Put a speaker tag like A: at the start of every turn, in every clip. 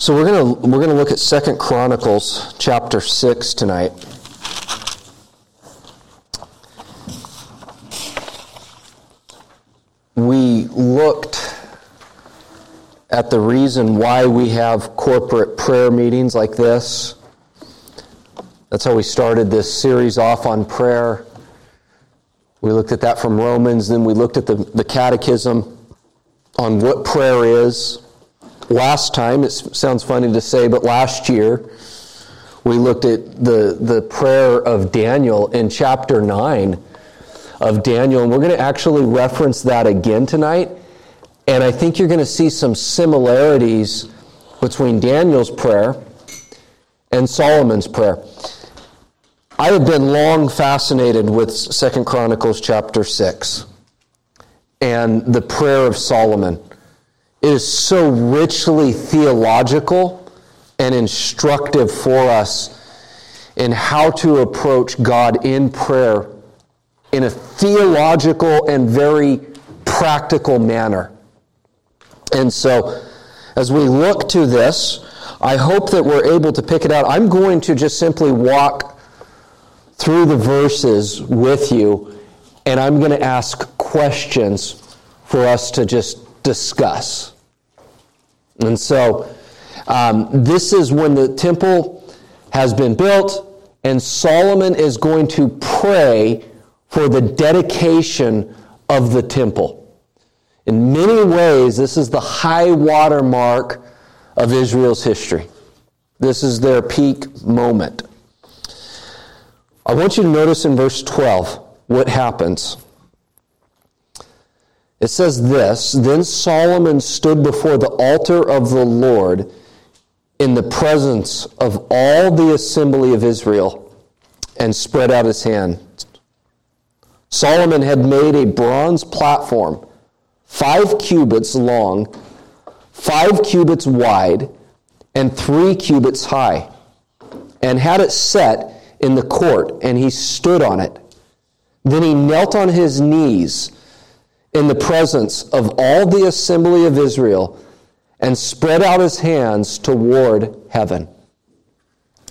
A: So we're gonna we're gonna look at Second Chronicles chapter six tonight. We looked at the reason why we have corporate prayer meetings like this. That's how we started this series off on prayer. We looked at that from Romans, then we looked at the, the catechism on what prayer is. Last time, it sounds funny to say, but last year, we looked at the, the prayer of Daniel in chapter 9 of Daniel, and we're going to actually reference that again tonight. And I think you're going to see some similarities between Daniel's prayer and Solomon's prayer. I have been long fascinated with Second Chronicles chapter 6 and the prayer of Solomon. It is so richly theological and instructive for us in how to approach God in prayer in a theological and very practical manner. And so, as we look to this, I hope that we're able to pick it out. I'm going to just simply walk through the verses with you, and I'm going to ask questions for us to just discuss. And so, um, this is when the temple has been built, and Solomon is going to pray for the dedication of the temple. In many ways, this is the high water mark of Israel's history. This is their peak moment. I want you to notice in verse 12 what happens. It says this Then Solomon stood before the altar of the Lord in the presence of all the assembly of Israel and spread out his hand. Solomon had made a bronze platform, five cubits long, five cubits wide, and three cubits high, and had it set in the court, and he stood on it. Then he knelt on his knees in the presence of all the assembly of Israel and spread out his hands toward heaven.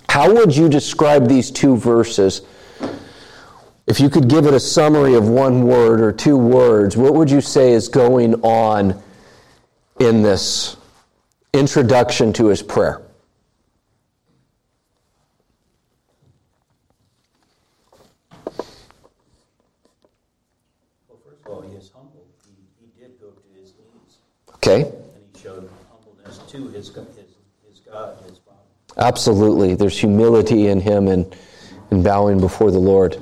A: How would you describe these two verses? If you could give it a summary of one word or two words, what would you say is going on in this introduction to his prayer? Okay.
B: And he showed humbleness to his, his, his God, his Father.
A: Absolutely. There's humility in him and, and bowing before the Lord.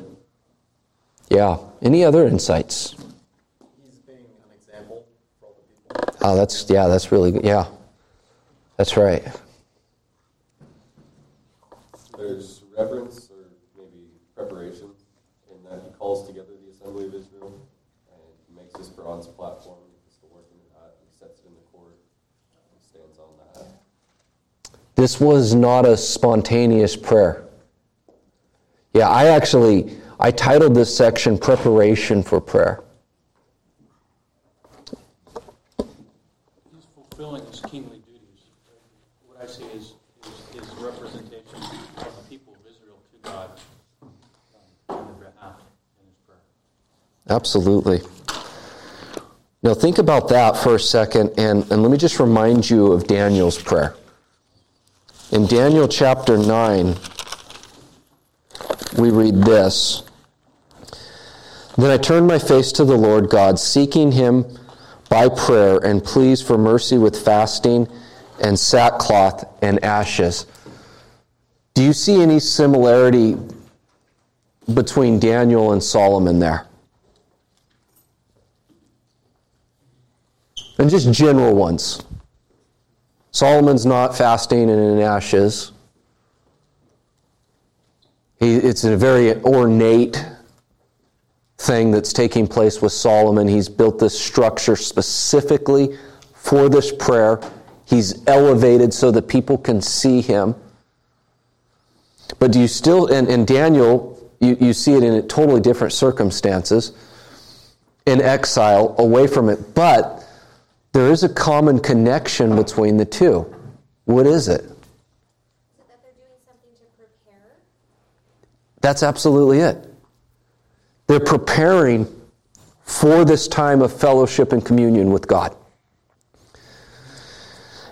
A: Yeah. Any other insights?
C: He's being an example for all the people.
A: Oh, that's, yeah, that's really good. Yeah. That's right.
C: There's reverence or maybe preparation in that he calls together the assembly of Israel and he makes this platform. He puts the work into. He sets it in the court. He stands on that.
A: This was not a spontaneous prayer. Yeah, I actually I titled this section preparation for prayer.
D: He's fulfilling his kingly duties. What I see is, is his representation of the people of Israel to God um, on their behalf in his prayer.
A: Absolutely. Now, think about that for a second, and, and let me just remind you of Daniel's prayer. In Daniel chapter 9, we read this Then I turned my face to the Lord God, seeking him by prayer and pleas for mercy with fasting and sackcloth and ashes. Do you see any similarity between Daniel and Solomon there? And just general ones. Solomon's not fasting and in ashes. He, it's a very ornate thing that's taking place with Solomon. He's built this structure specifically for this prayer. He's elevated so that people can see him. But do you still, in, in Daniel, you, you see it in totally different circumstances, in exile, away from it. But there is a common connection between the two. What is it?
E: So that they're doing something to prepare.
A: That's absolutely it. They're preparing for this time of fellowship and communion with God.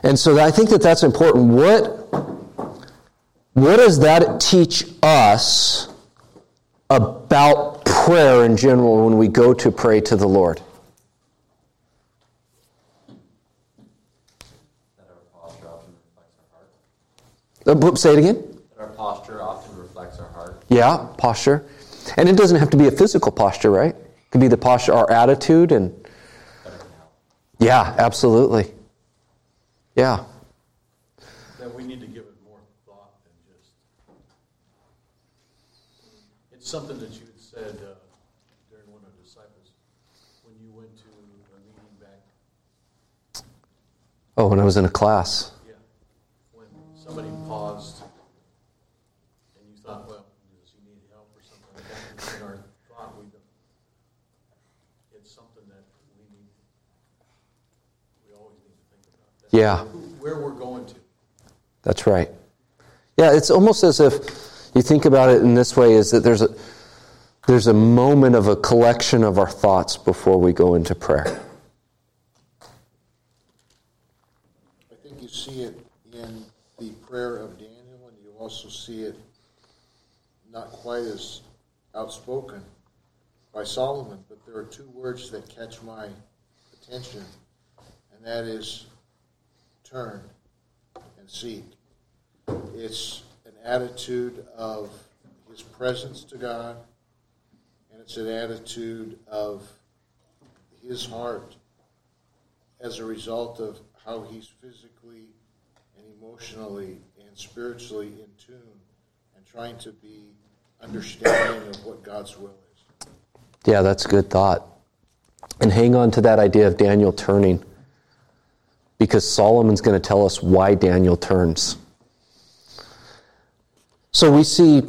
A: And so I think that that's important. What, what does that teach us about prayer in general when we go to pray to the Lord?
C: That our posture often reflects our heart.
A: Uh, boop, Say it again.
C: That our posture often reflects our heart.
A: Yeah, posture. And it doesn't have to be a physical posture, right? It could be the posture, our attitude, and
C: That it can help.
A: yeah, absolutely. Yeah.
D: That we need to give it more thought than just. It's something that you had said uh, during one of the disciples when you went to a meeting back.
A: Oh, when I was in a class.
D: Yeah, somebody paused and you thought, well, does he need help or something like that? In our thought, we don't. It's something that we need. We always need to think about. That's
A: Yeah.
D: Where we're going to.
A: That's right. Yeah, it's almost as if you think about it in this way is that there's a there's a moment of a collection of our thoughts before we go into prayer.
F: I think you see it in the prayer of Daniel, and you also see it not quite as outspoken by Solomon, but there are two words that catch my attention, and that is turn and seek. It's an attitude of his presence to God, and it's an attitude of his heart as a result of how he's physically and emotionally spiritually in tune and trying to be understanding of what God's will is.
A: Yeah, that's a good thought. And hang on to that idea of Daniel turning because Solomon's going to tell us why Daniel turns. So we see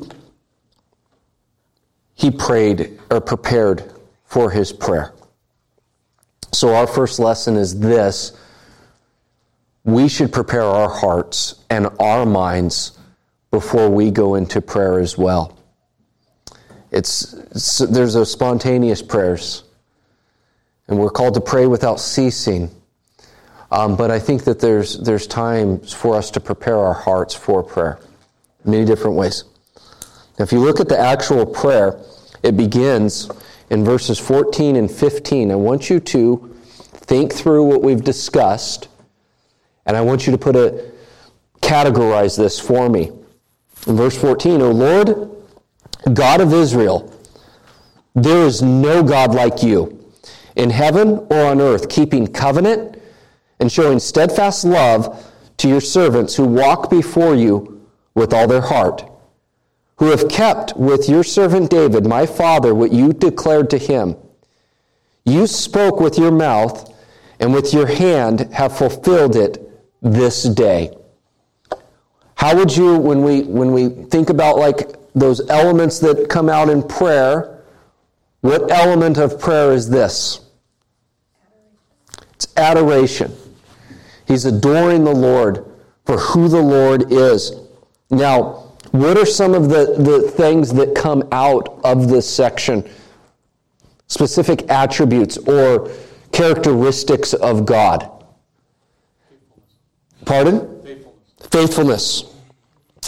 A: he prayed or prepared for his prayer. So our first lesson is this we should prepare our hearts and our minds before we go into prayer as well. It's, it's there's a spontaneous prayers, and we're called to pray without ceasing. Um, but I think that there's there's times for us to prepare our hearts for prayer, many different ways. Now, if you look at the actual prayer, it begins in verses 14 and 15. I want you to think through what we've discussed, and I want you to put a categorize this for me. In verse 14, O Lord, God of Israel, there is no God like you in heaven or on earth, keeping covenant and showing steadfast love to your servants who walk before you with all their heart, who have kept with your servant David, my father, what you declared to him. You spoke with your mouth, and with your hand have fulfilled it this day. How would you, when we when we think about like those elements that come out in prayer, what element of prayer is this? It's adoration. He's adoring the Lord for who the Lord is. Now, what are some of the, the things that come out of this section? Specific attributes or characteristics of God. Pardon?
D: Faithfulness.
A: Faithfulness.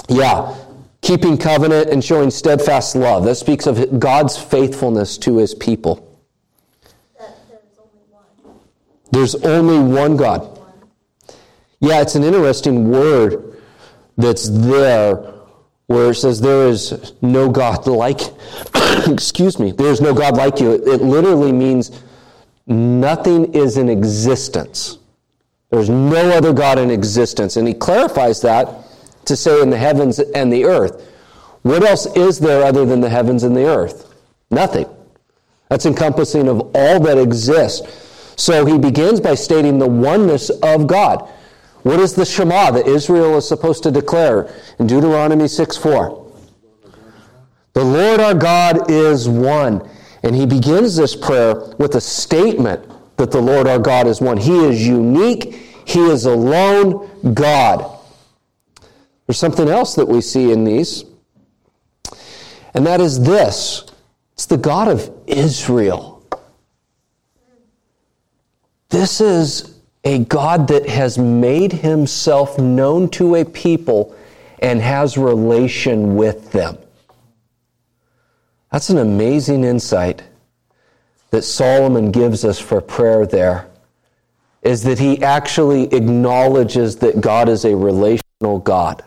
A: Yeah. Keeping covenant and showing steadfast love. That speaks of God's faithfulness to his people.
E: That there's only one.
A: There's only one God. Yeah, it's an interesting word that's there where it says there is no God like, excuse me, there is no God like you. It literally means nothing is in existence. There's no other God in existence. And he clarifies that to say in the heavens and the earth. What else is there other than the heavens and the earth? Nothing. That's encompassing of all that exists. So he begins by stating the oneness of God. What is the Shema that Israel is supposed to declare in Deuteronomy 6 4? The Lord our God is one. And he begins this prayer with a statement that the Lord our God is one. He is unique, He is alone God. There's something else that we see in these, and that is this it's the God of Israel. This is a God that has made himself known to a people and has relation with them. That's an amazing insight that Solomon gives us for prayer there is that he actually acknowledges that God is a relational God.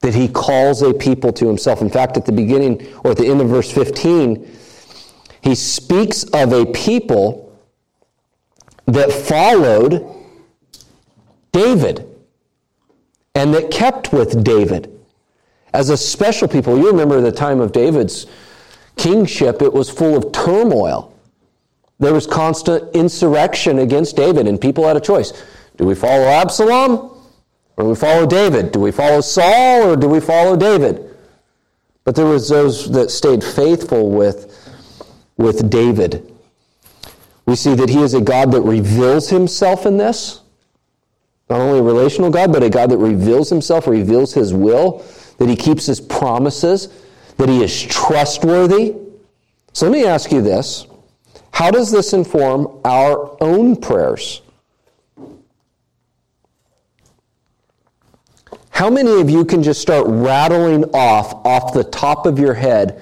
A: That he calls a people to himself. In fact, at the beginning or at the end of verse 15, he speaks of a people that followed David and that kept with David as a special people. You remember the time of David's kingship, it was full of turmoil. There was constant insurrection against David, and people had a choice. Do we follow Absalom or do we follow David? Do we follow Saul or do we follow David? But there was those that stayed faithful with, with David. We see that he is a God that reveals himself in this. Not only a relational God, but a God that reveals himself, reveals his will, that he keeps his promises, that he is trustworthy. So let me ask you this How does this inform our own prayers? How many of you can just start rattling off, off the top of your head,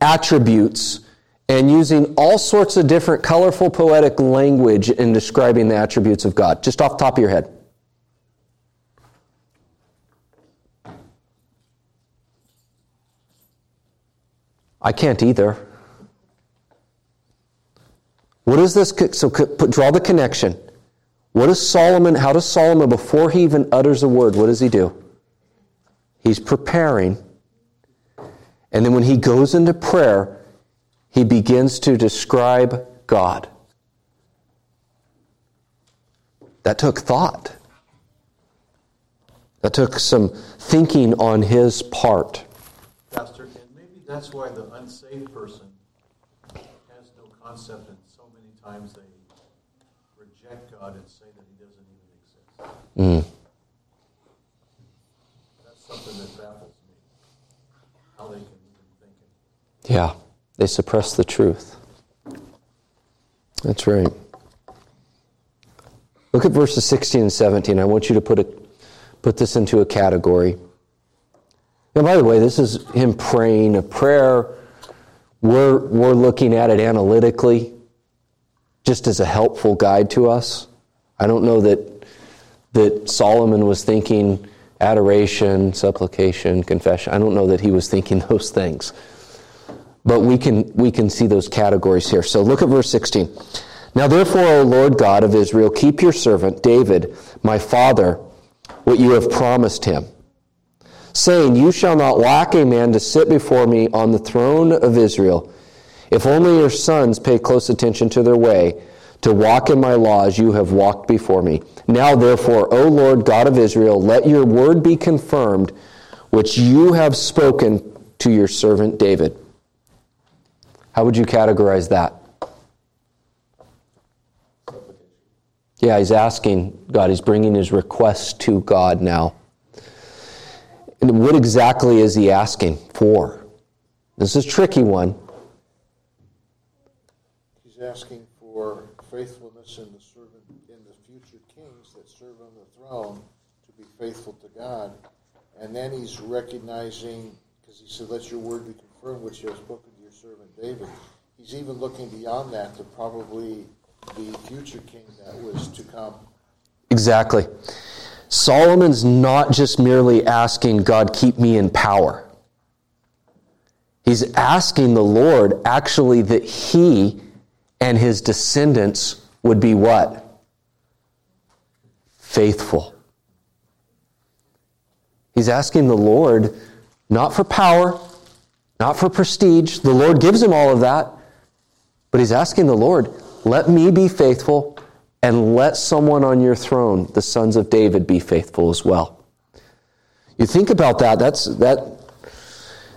A: attributes and using all sorts of different colorful poetic language in describing the attributes of God, just off the top of your head. I can't either. What is this? So put, draw the connection. What does Solomon, how does Solomon, before he even utters a word, what does he do? He's preparing. And then when he goes into prayer, he begins to describe God. That took thought. That took some thinking on his part.
G: Pastor, and maybe that's why the unsaved person has no concept, and so many times they reject God and say that He doesn't even exist.
A: Mm.
G: That's something that baffles me. How they can even think it.
A: Yeah. They suppress the truth. That's right. Look at verses 16 and 17. I want you to put, a, put this into a category. And by the way, this is him praying a prayer. We're, we're looking at it analytically, just as a helpful guide to us. I don't know that, that Solomon was thinking adoration, supplication, confession. I don't know that he was thinking those things. But we can, we can see those categories here. So look at verse 16. Now therefore, O Lord God of Israel, keep your servant David, my father, what you have promised him, saying, You shall not lack a man to sit before me on the throne of Israel, if only your sons pay close attention to their way, to walk in my laws you have walked before me. Now therefore, O Lord God of Israel, let your word be confirmed, which you have spoken to your servant David. How would you categorize that? Yeah, he's asking God, he's bringing his request to God now. And what exactly is he asking for? This is a tricky one.
F: He's asking for faithfulness in the servant in the future kings that serve on the throne to be faithful to God. And then he's recognizing, because he said, Let your word be confirmed, which you have spoken to your servant David. He's even looking beyond that to probably the future king that was to come.
A: Exactly. Solomon's not just merely asking, God, keep me in power. He's asking the Lord actually that he and his descendants would be what? Faithful. He's asking the Lord not for power, not for prestige. The Lord gives him all of that. But he's asking the Lord, let me be faithful and let someone on your throne, the sons of David, be faithful as well. You think about that, that's, that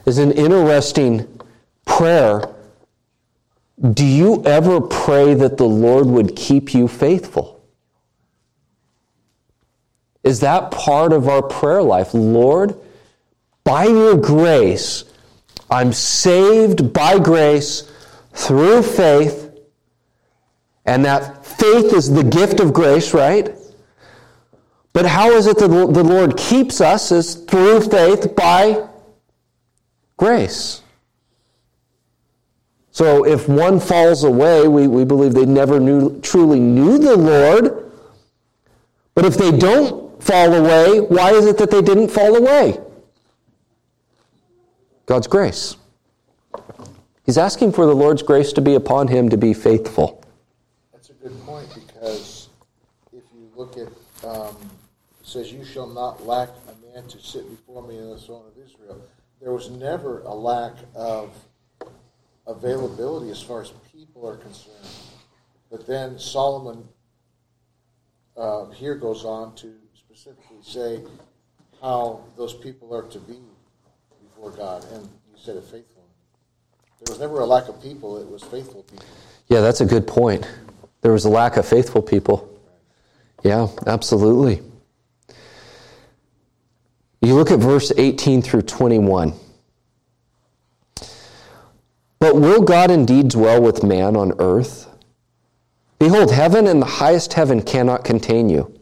A: is an interesting prayer. Do you ever pray that the Lord would keep you faithful? Is that part of our prayer life? Lord, by your grace, I'm saved by grace through faith, and that faith is the gift of grace, right? But how is it that the Lord keeps us is through faith by grace. So if one falls away, we, we believe they never knew, truly knew the Lord. But if they don't fall away, why is it that they didn't fall away? God's grace. He's asking for the Lord's grace to be upon him to be faithful.
F: That's a good point because if you look at, um, says, You shall not lack a man to sit before me in the throne of Israel. There was never a lack of availability as far as people are concerned. But then Solomon uh, here goes on to specifically say how those people are to be before God. And you said it faithful. There was never a lack of people, it was faithful people.
A: Yeah, that's a good point. There was a lack of faithful people. Yeah, absolutely. You look at verse 18 through 21. But will God indeed dwell with man on earth? Behold, heaven and the highest heaven cannot contain you.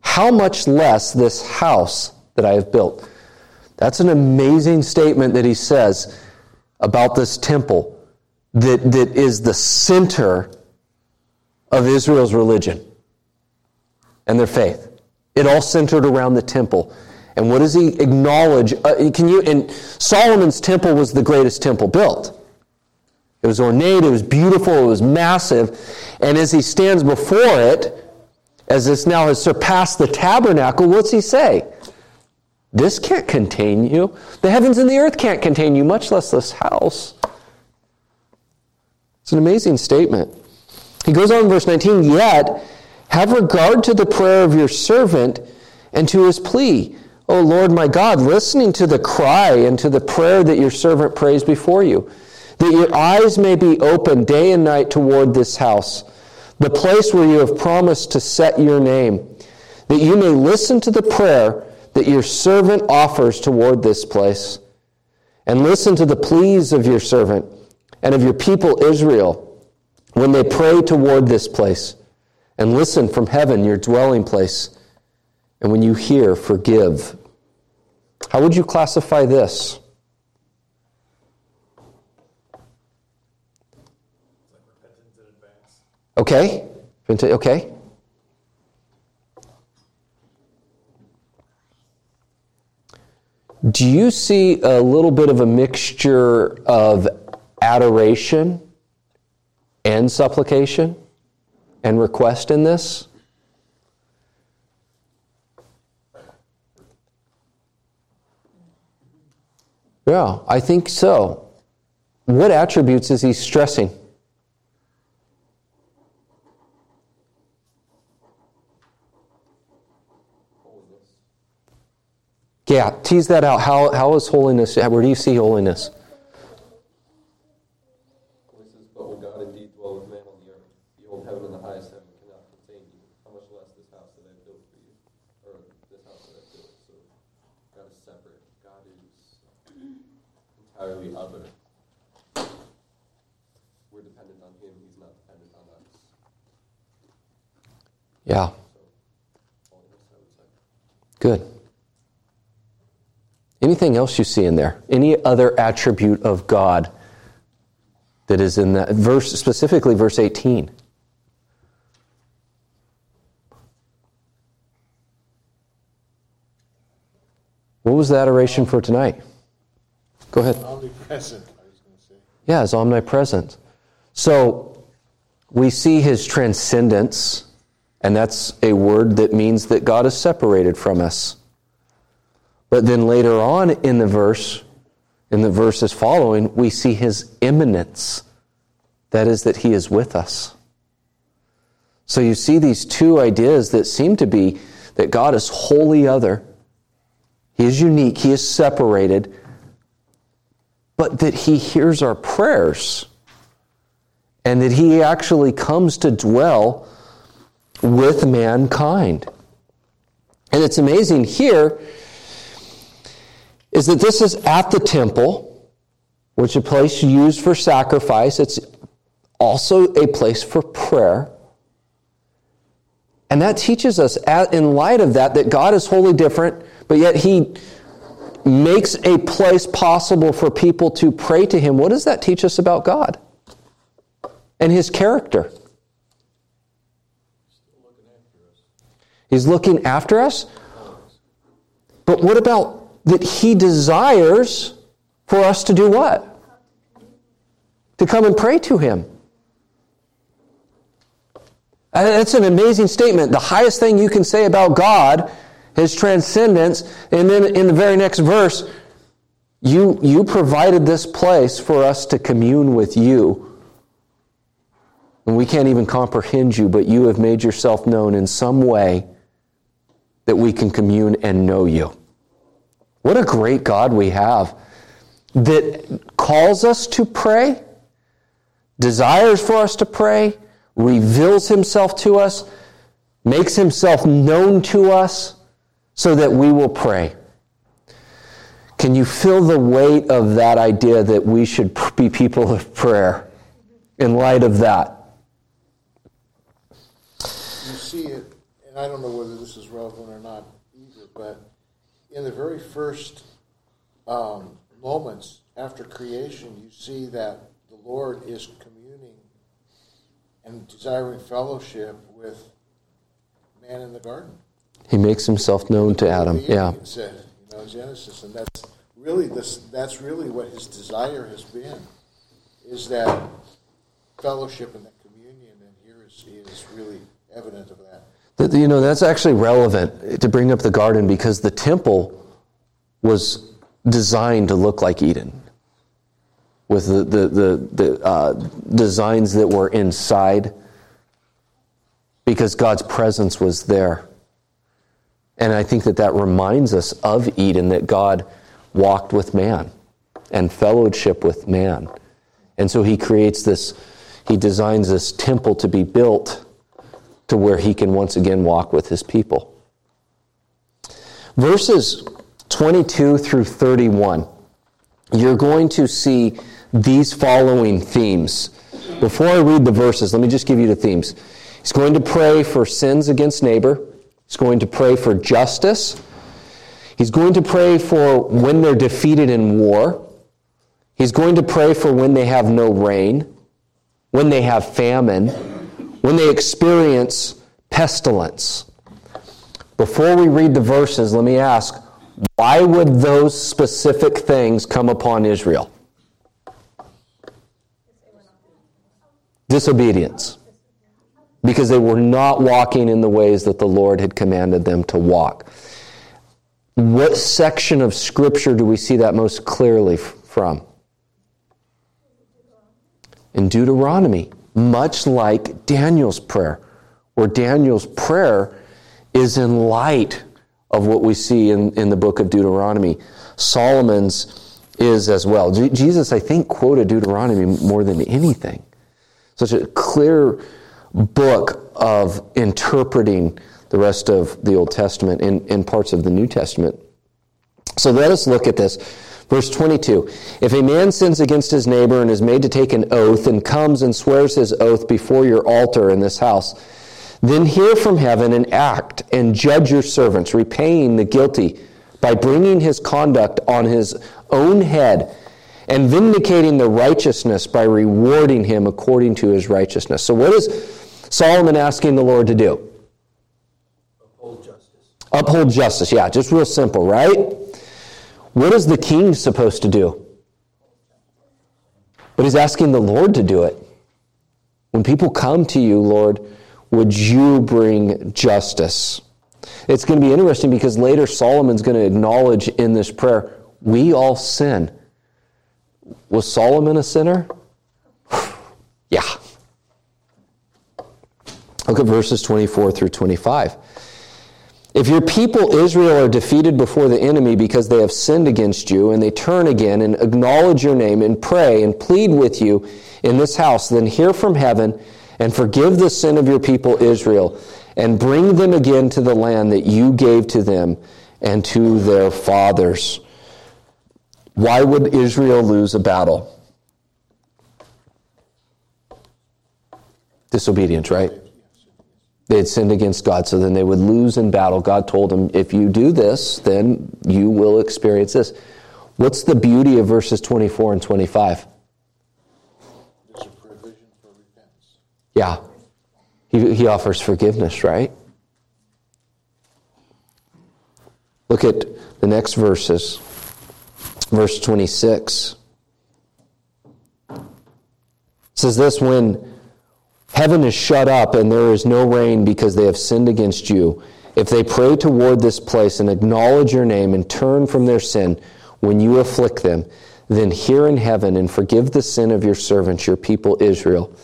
A: How much less this house that I have built? That's an amazing statement that he says about this temple that, that is the center of Israel's religion and their faith. It all centered around the temple. And what does he acknowledge? Uh, can you? And Solomon's temple was the greatest temple built. It was ornate, it was beautiful, it was massive. And as he stands before it, as this now has surpassed the tabernacle, what's he say? This can't contain you. The heavens and the earth can't contain you, much less this house. It's an amazing statement. He goes on in verse 19, yet have regard to the prayer of your servant and to his plea. O Lord my God, listening to the cry and to the prayer that your servant prays before you that your eyes may be open day and night toward this house, the place where you have promised to set your name, that you may listen to the prayer that your servant offers toward this place, and listen to the pleas of your servant and of your people Israel when they pray toward this place, and listen from heaven, your dwelling place, and when you hear, forgive. How would you classify this? Okay? Okay? Do you see a little bit of a mixture of adoration and supplication and request in this? Yeah, I think so. What attributes is he stressing? Yeah, tease that out. How, how is holiness? Where do you see holiness?
C: But will God indeed dwell with man on the earth? Behold, heaven and the highest heaven cannot contain you. How much less this house that I built for you, or this house that I built? So God is separate. God is entirely other. We're dependent on Him. He's not dependent on us.
A: Yeah.
C: So, holiness, I would say.
A: Good. Anything else you see in there? Any other attribute of God that is in that verse, specifically verse 18? What was the adoration for tonight? Go ahead.
F: Omnipresent, I was say.
A: Yeah, it's omnipresent. So we see his transcendence, and that's a word that means that God is separated from us. But then later on in the verse, in the verses following, we see his immanence. That is, that he is with us. So you see these two ideas that seem to be that God is wholly other, he is unique, he is separated, but that he hears our prayers and that he actually comes to dwell with mankind. And it's amazing here is that this is at the temple, which is a place used for sacrifice. It's also a place for prayer. And that teaches us, in light of that, that God is wholly different, but yet He makes a place possible for people to pray to Him. What does that teach us about God and His character? He's looking after us. But what about that He desires for us to do what? To come and pray to Him. Uh, that's an amazing statement. The highest thing you can say about God, His transcendence, and then in the very next verse, you, you provided this place for us to commune with you. And we can't even comprehend you, but you have made yourself known in some way that we can commune and know you. What a great God we have that calls us to pray, desires for us to pray, reveals himself to us, makes himself known to us so that we will pray. Can you feel the weight of that idea that we should be people of prayer in light of that?
F: You see it, and I don't know whether this is relevant or not either, but in the very first um, moments after creation, you see that the Lord is communing and desiring fellowship with man in the garden.
A: He makes himself known to Adam. Yeah.
F: Said, you know, Genesis, and that's really this. That's really what his desire has been, is that fellowship and that communion, and here is, is really evident of that.
A: You know, that's actually relevant to bring up the garden because the temple was designed to look like Eden with the, the, the, the uh, designs that were inside because God's presence was there. And I think that that reminds us of Eden, that God walked with man and fellowship with man. And so he creates this, he designs this temple to be built to where he can once again walk with his people. Verses 22 through 31, you're going to see these following themes. Before I read the verses, let me just give you the themes. He's going to pray for sins against neighbor. He's going to pray for justice. He's going to pray for when they're defeated in war. He's going to pray for when they have no rain, when they have famine, when they experience pestilence. Before we read the verses, let me ask why would those specific things come upon Israel? Disobedience. Because they were not walking in the ways that the Lord had commanded them to walk. What section of Scripture do we see that most clearly from? In Deuteronomy, much like Daniel's prayer, where Daniel's prayer is in light of what we see in, in the book of Deuteronomy. Solomon's is as well. Jesus, I think, quoted Deuteronomy more than anything such a clear book of interpreting the rest of the Old Testament and, and parts of the New Testament. So let us look at this. Verse 22 If a man sins against his neighbor and is made to take an oath and comes and swears his oath before your altar in this house, then hear from heaven and act and judge your servants, repaying the guilty by bringing his conduct on his own head and vindicating the righteousness by rewarding him according to his righteousness. So, what is Solomon asking the Lord to do?
B: Uphold justice.
A: Uphold justice, yeah, just real simple, right? What is the king supposed to do? But he's asking the Lord to do it. When people come to you, Lord, would you bring justice? It's going to be interesting because later Solomon's going to acknowledge in this prayer, we all sin. Was Solomon a sinner? yeah. Look at verses 24 through 25. If your people Israel are defeated before the enemy because they have sinned against you, and they turn again and acknowledge your name and pray and plead with you in this house, then hear from heaven and forgive the sin of your people Israel and bring them again to the land that you gave to them and to their fathers. Why would Israel lose a battle? Disobedience, right? They had sinned against God, so then they would lose in battle. God told them, if you do this, then you will experience this. What's the beauty of verses 24 and 25?
F: There's a provision for repentance.
A: Yeah. He, he offers forgiveness, right? Look at the next verses. Verse 26 it says this when heaven is shut up and there is no rain because they have sinned against you, if they pray toward this place and acknowledge your name and turn from their sin when you afflict them, then hear in heaven and forgive the sin of your servants, your people Israel.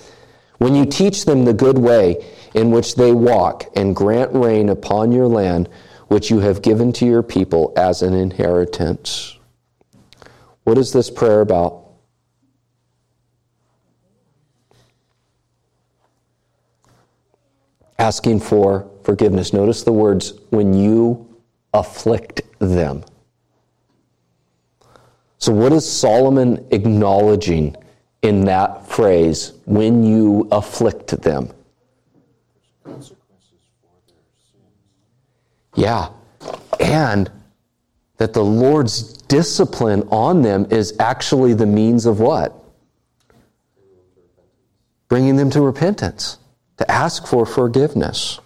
A: When you teach them the good way in which they walk and grant rain upon your land, which you have given to your people as an inheritance. What is this prayer about? Asking for forgiveness. Notice the words, when you afflict them. So, what is Solomon acknowledging in that phrase, when you afflict them? Yeah. And that the Lord's discipline on them is actually the means of what? Bringing them to repentance, to ask for forgiveness.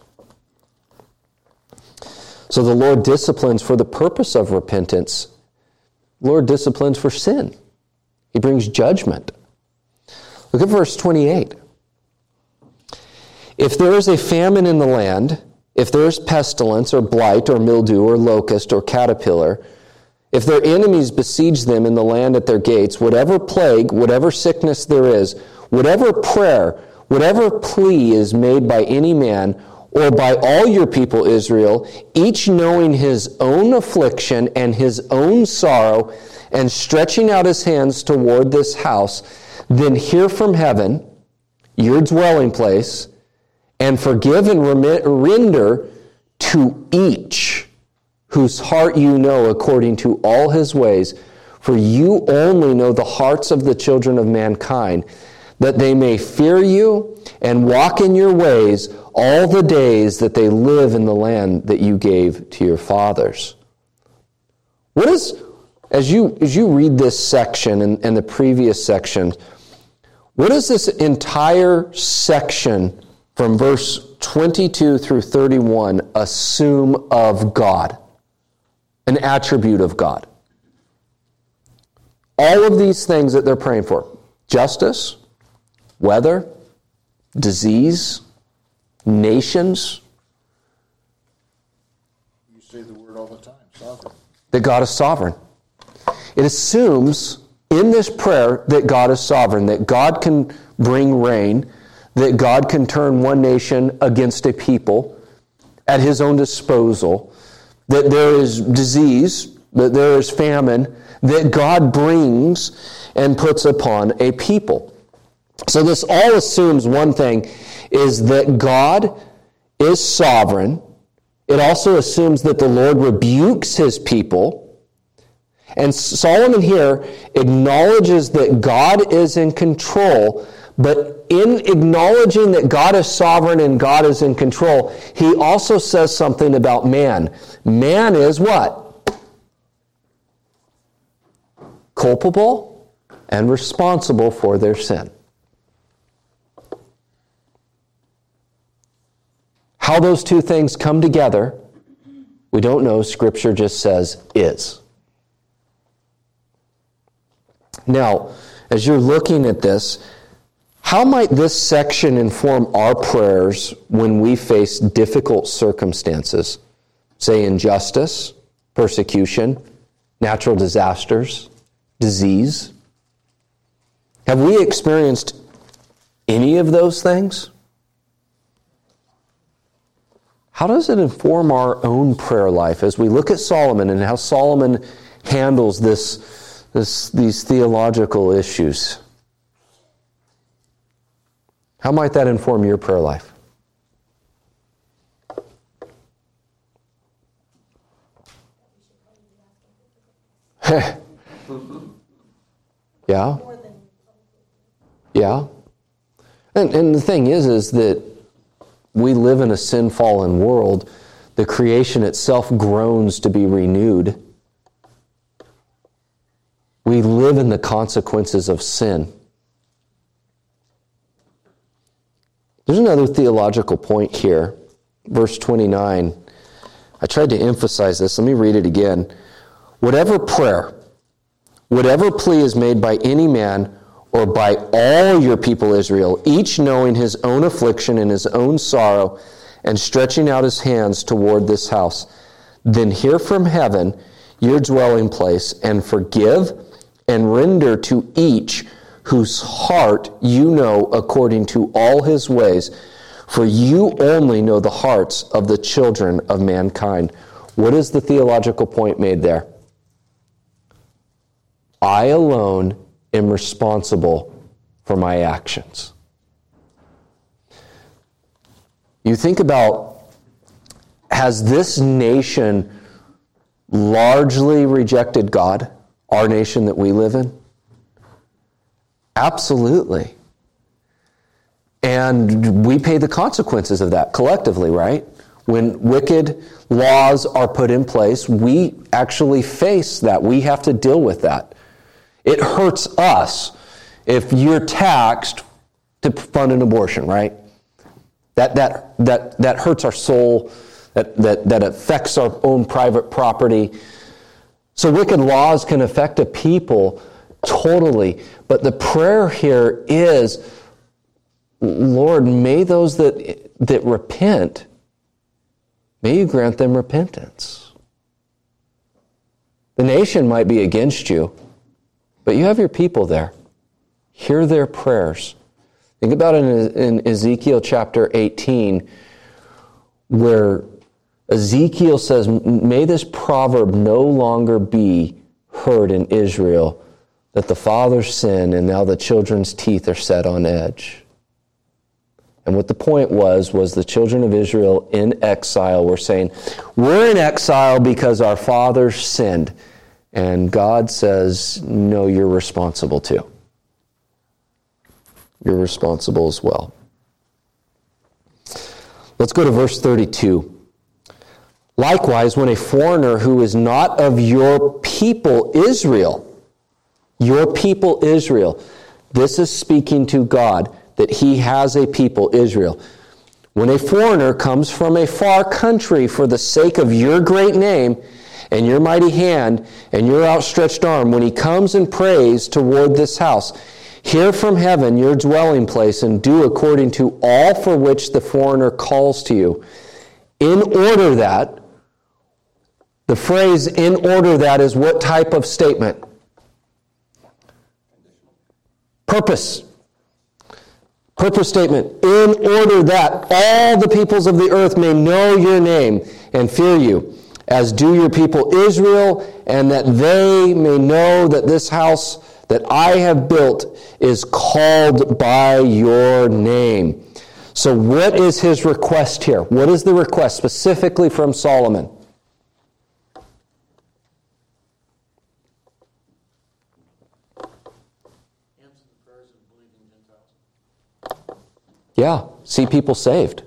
A: So the Lord disciplines for the purpose of repentance. Lord disciplines for sin. He brings judgment. Look at verse 28. If there is a famine in the land, if there is pestilence or blight or mildew or locust or caterpillar, if their enemies besiege them in the land at their gates, whatever plague, whatever sickness there is, whatever prayer, whatever plea is made by any man or by all your people Israel, each knowing his own affliction and his own sorrow, and stretching out his hands toward this house, then hear from heaven, your dwelling place, and forgive and remit, render to each whose heart you know according to all his ways, for you only know the hearts of the children of mankind, that they may fear you and walk in your ways all the days that they live in the land that you gave to your fathers. What is, as you, as you read this section and, and the previous section, what does this entire section from verse 22 through 31 assume of God? An attribute of God. All of these things that they're praying for justice, weather, disease, nations,
F: You say the word all the time, sovereign.
A: that God is sovereign. It assumes in this prayer that God is sovereign, that God can bring rain, that God can turn one nation against a people at his own disposal, that there is disease, that there is famine, that God brings and puts upon a people. So this all assumes one thing is that God is sovereign. It also assumes that the Lord rebukes his people. And Solomon here acknowledges that God is in control, but in acknowledging that God is sovereign and God is in control, he also says something about man. Man is what? Culpable and responsible for their sin. How those two things come together, we don't know. Scripture just says is. Now, as you're looking at this, how might this section inform our prayers when we face difficult circumstances, say injustice, persecution, natural disasters, disease? Have we experienced any of those things? How does it inform our own prayer life as we look at Solomon and how Solomon handles this, this, these theological issues? How might that inform your prayer life? yeah. Yeah. And, and the thing is, is that we live in a sin fallen world. The creation itself groans to be renewed. We live in the consequences of sin. There's another theological point here. Verse 29. I tried to emphasize this. Let me read it again. Whatever prayer, whatever plea is made by any man or by all your people Israel, each knowing his own affliction and his own sorrow, and stretching out his hands toward this house, then hear from heaven your dwelling place, and forgive and render to each whose heart you know according to all his ways. For you only know the hearts of the children of mankind. What is the theological point made there? I alone am responsible for my actions. You think about has this nation largely rejected God, our nation that we live in? Absolutely. And we pay the consequences of that collectively, right? When wicked laws are put in place, we actually face that. We have to deal with that. It hurts us if you're taxed to fund an abortion, right? That, that, that, that hurts our soul, that, that, that affects our own private property. So, wicked laws can affect a people totally. But the prayer here is Lord, may those that, that repent, may you grant them repentance. The nation might be against you, but you have your people there. Hear their prayers. Think about it in, in Ezekiel chapter 18, where Ezekiel says, May this proverb no longer be heard in Israel that the fathers sin and now the children's teeth are set on edge. And what the point was, was the children of Israel in exile were saying, We're in exile because our fathers sinned. And God says, No, you're responsible too. You're responsible as well. Let's go to verse 32. Likewise, when a foreigner who is not of your people Israel, your people Israel, this is speaking to God that he has a people, Israel. When a foreigner comes from a far country for the sake of your great name and your mighty hand and your outstretched arm, when he comes and prays toward this house, hear from heaven your dwelling place and do according to all for which the foreigner calls to you. In order that, the phrase in order that is what type of statement? Purpose. Purpose statement. In order that all the peoples of the earth may know your name and fear you, as do your people Israel, and that they may know that this house that I have built is called by your name. So, what is his request here? What is the request specifically from Solomon? Yeah, see people saved.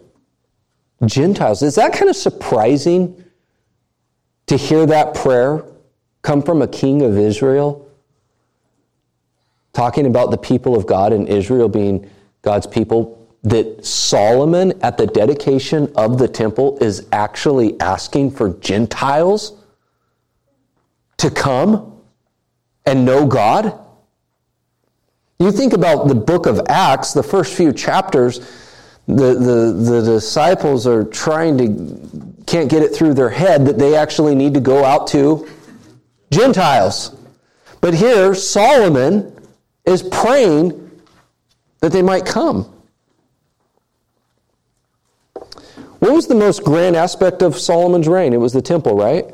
A: Gentiles. Is that kind of surprising to hear that prayer come from a king of Israel? Talking about the people of God and Israel being God's people, that Solomon at the dedication of the temple is actually asking for Gentiles to come and know God? You think about the book of Acts, the first few chapters, the, the, the disciples are trying to, can't get it through their head that they actually need to go out to Gentiles. But here, Solomon is praying that they might come. What was the most grand aspect of Solomon's reign? It was the temple, right?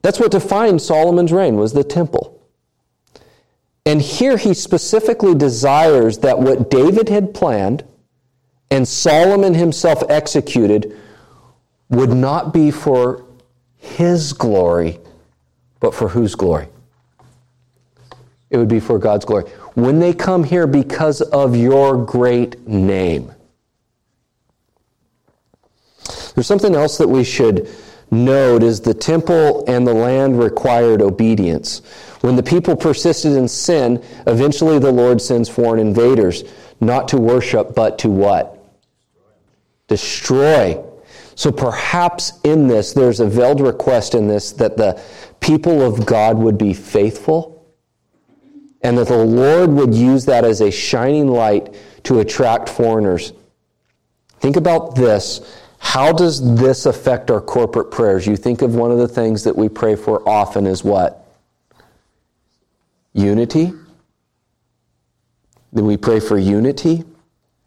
A: That's what defined Solomon's reign was the temple. And here he specifically desires that what David had planned and Solomon himself executed would not be for his glory, but for whose glory? It would be for God's glory. When they come here because of your great name. There's something else that we should note is the temple and the land required obedience. When the people persisted in sin, eventually the Lord sends foreign invaders, not to worship, but to what? Destroy. So perhaps in this, there's a veiled request in this that the people of God would be faithful and that the Lord would use that as a shining light to attract foreigners. Think about this. How does this affect our corporate prayers? You think of one of the things that we pray for often is what? Unity. Then we pray for unity.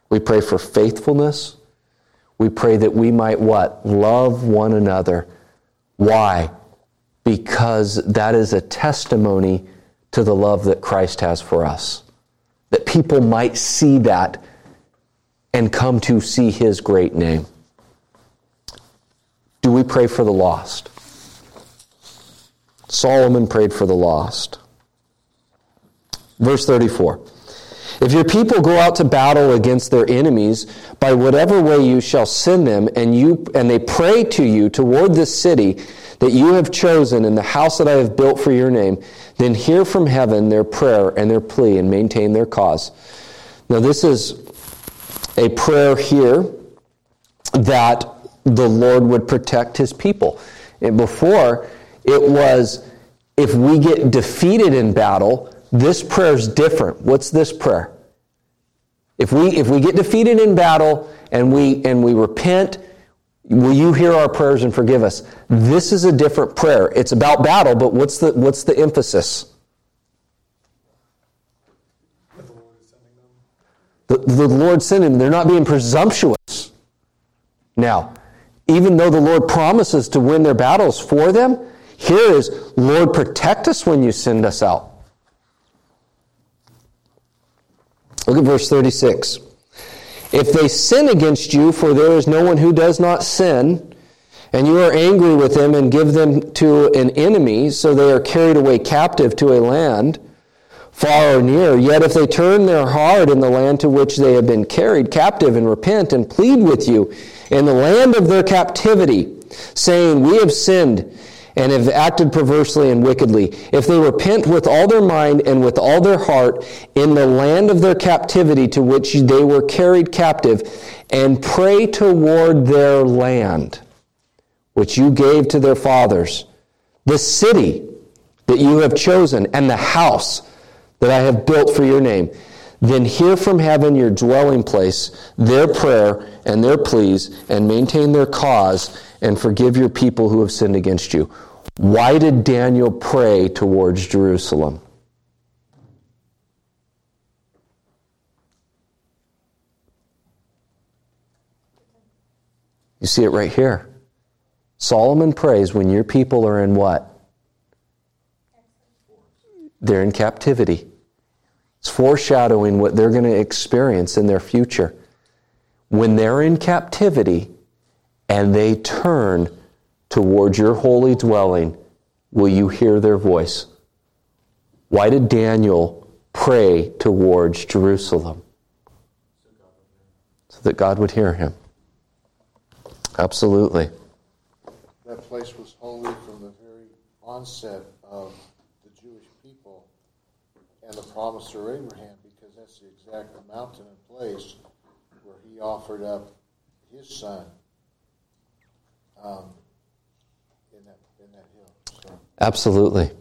A: We pray for faithfulness. We pray that we might what? Love one another. Why? Because that is a testimony to the love that Christ has for us. That people might see that and come to see his great name. Do we pray for the lost? Solomon prayed for the lost. Verse 34. If your people go out to battle against their enemies, by whatever way you shall send them, and you and they pray to you toward this city that you have chosen and the house that I have built for your name, then hear from heaven their prayer and their plea and maintain their cause. Now this is a prayer here that the Lord would protect his people. And before it was if we get defeated in battle, this prayer is different. What's this prayer? If we if we get defeated in battle and we and we repent, will you hear our prayers and forgive us? This is a different prayer. It's about battle, but what's the what's the emphasis? The, the Lord sending them. They're not being presumptuous. Now, even though the Lord promises to win their battles for them, here is, Lord, protect us when you send us out. Look at verse 36. If they sin against you, for there is no one who does not sin, and you are angry with them and give them to an enemy, so they are carried away captive to a land, far or near, yet if they turn their heart in the land to which they have been carried captive and repent and plead with you in the land of their captivity, saying, We have sinned and have acted perversely and wickedly, if they repent with all their mind and with all their heart in the land of their captivity to which they were carried captive, and pray toward their land, which you gave to their fathers, the city that you have chosen, and the house that I have built for your name, then hear from heaven your dwelling place, their prayer and their pleas, and maintain their cause and forgive your people who have sinned against you. Why did Daniel pray towards Jerusalem? You see it right here. Solomon prays when your people are in what? They're in captivity. It's foreshadowing what they're going to experience in their future. When they're in captivity and they turn towards your holy dwelling, will you hear their voice? Why did Daniel pray towards Jerusalem? So that God would hear him. Absolutely.
F: That place was holy from the very onset of the Jewish people and the promise of Abraham because that's the exact mountain and place where he offered up his son um, in, that, in that hill. So.
A: Absolutely.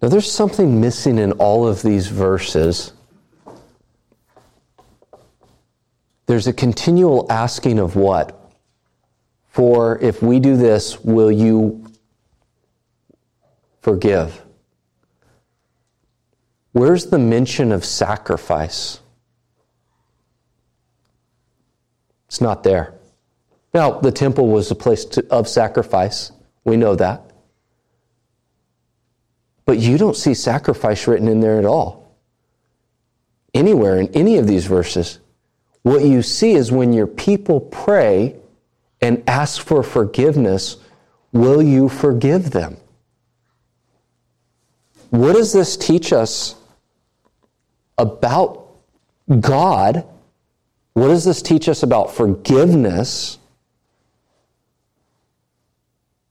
A: Now, there's something missing in all of these verses. There's a continual asking of what? For if we do this, will you forgive? Where's the mention of sacrifice? It's not there. Now, the temple was a place to, of sacrifice. We know that. But you don't see sacrifice written in there at all. Anywhere in any of these verses. What you see is when your people pray and ask for forgiveness, will you forgive them? what does this teach us about God? What does this teach us about forgiveness?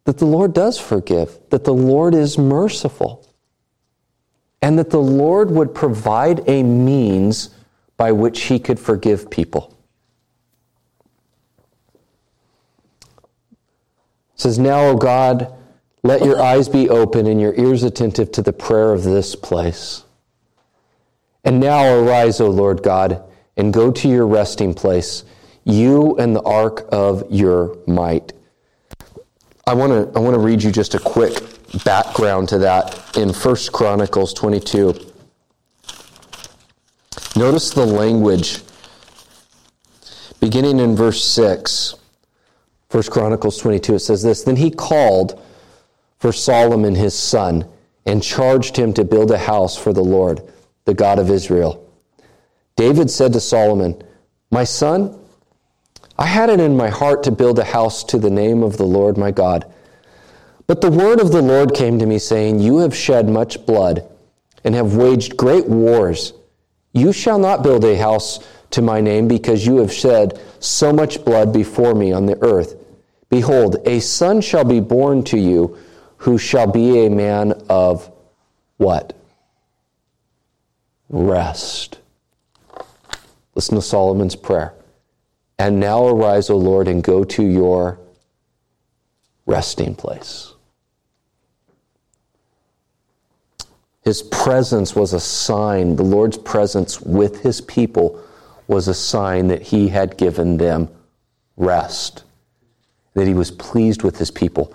A: That the Lord does forgive, that the Lord is merciful, and that the Lord would provide a means by which He could forgive people. It says, Now, O God, let your eyes be open and your ears attentive to the prayer of this place. And now arise, O Lord God, and go to your resting place, you and the ark of your might. I want to I want to read you just a quick background to that in 1 Chronicles 22. Notice the language beginning in verse 6. 1 Chronicles 22 it says this, then he called for Solomon his son and charged him to build a house for the Lord, the God of Israel. David said to Solomon, "My son, I had it in my heart to build a house to the name of the Lord my God. But the word of the Lord came to me, saying, You have shed much blood and have waged great wars. You shall not build a house to my name, because you have shed so much blood before me on the earth. Behold, a son shall be born to you, who shall be a man of what? Rest. Listen to Solomon's prayer. And now arise, O Lord, and go to your resting place. His presence was a sign, the Lord's presence with his people was a sign that he had given them rest, that he was pleased with his people.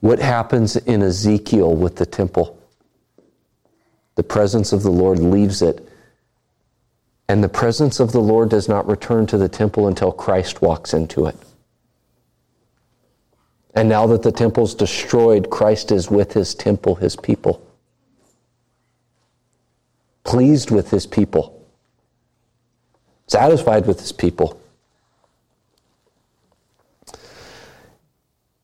A: What happens in Ezekiel with the temple? The presence of the Lord leaves it and the presence of the Lord does not return to the temple until Christ walks into it. And now that the temple's destroyed, Christ is with his temple, his people. Pleased with his people. Satisfied with his people.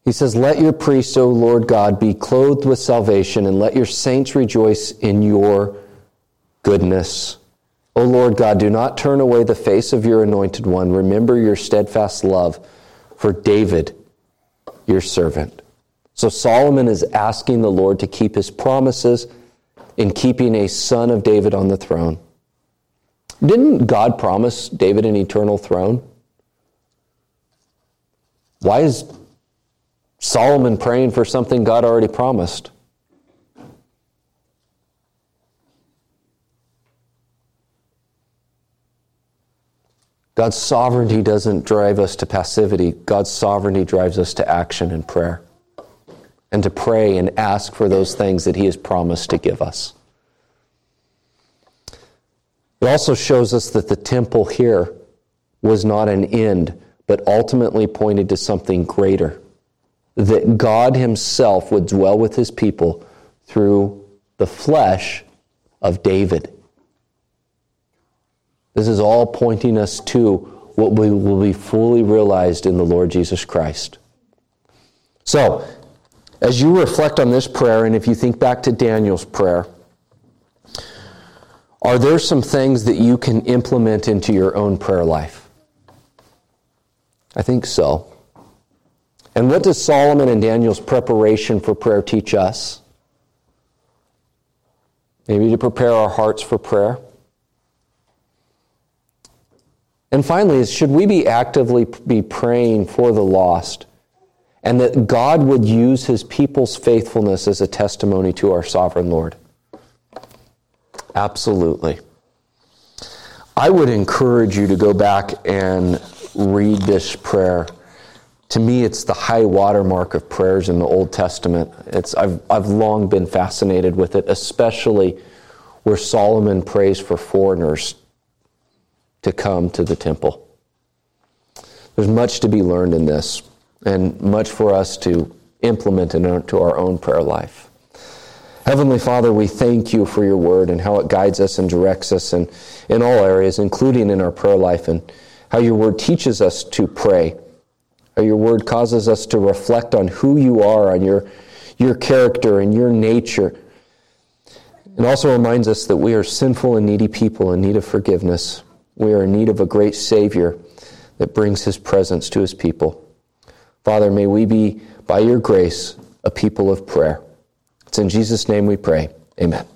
A: He says, Let your priests, O Lord God, be clothed with salvation, and let your saints rejoice in your goodness. O Lord God, do not turn away the face of your anointed one. Remember your steadfast love for David, your servant. So Solomon is asking the Lord to keep his promises in keeping a son of David on the throne. Didn't God promise David an eternal throne? Why is Solomon praying for something God already promised? God's sovereignty doesn't drive us to passivity. God's sovereignty drives us to action and prayer. And to pray and ask for those things that He has promised to give us. It also shows us that the temple here was not an end, but ultimately pointed to something greater. That God Himself would dwell with His people through the flesh of David. This is all pointing us to what we will be fully realized in the Lord Jesus Christ. So, as you reflect on this prayer, and if you think back to Daniel's prayer, are there some things that you can implement into your own prayer life? I think so. And what does Solomon and Daniel's preparation for prayer teach us? Maybe to prepare our hearts for prayer. And finally, is should we be actively be praying for the lost and that God would use his people's faithfulness as a testimony to our sovereign Lord? Absolutely. I would encourage you to go back and read this prayer. To me, it's the high watermark of prayers in the Old Testament. It's, I've, I've long been fascinated with it, especially where Solomon prays for foreigners to come to the temple. There's much to be learned in this, and much for us to implement into our own prayer life. Heavenly Father, we thank you for your word and how it guides us and directs us in, in all areas, including in our prayer life, and how your word teaches us to pray. How your word causes us to reflect on who you are, on your, your character and your nature. It also reminds us that we are sinful and needy people in need of forgiveness. We are in need of a great Savior that brings His presence to His people. Father, may we be, by your grace, a people of prayer. It's in Jesus' name we pray. Amen.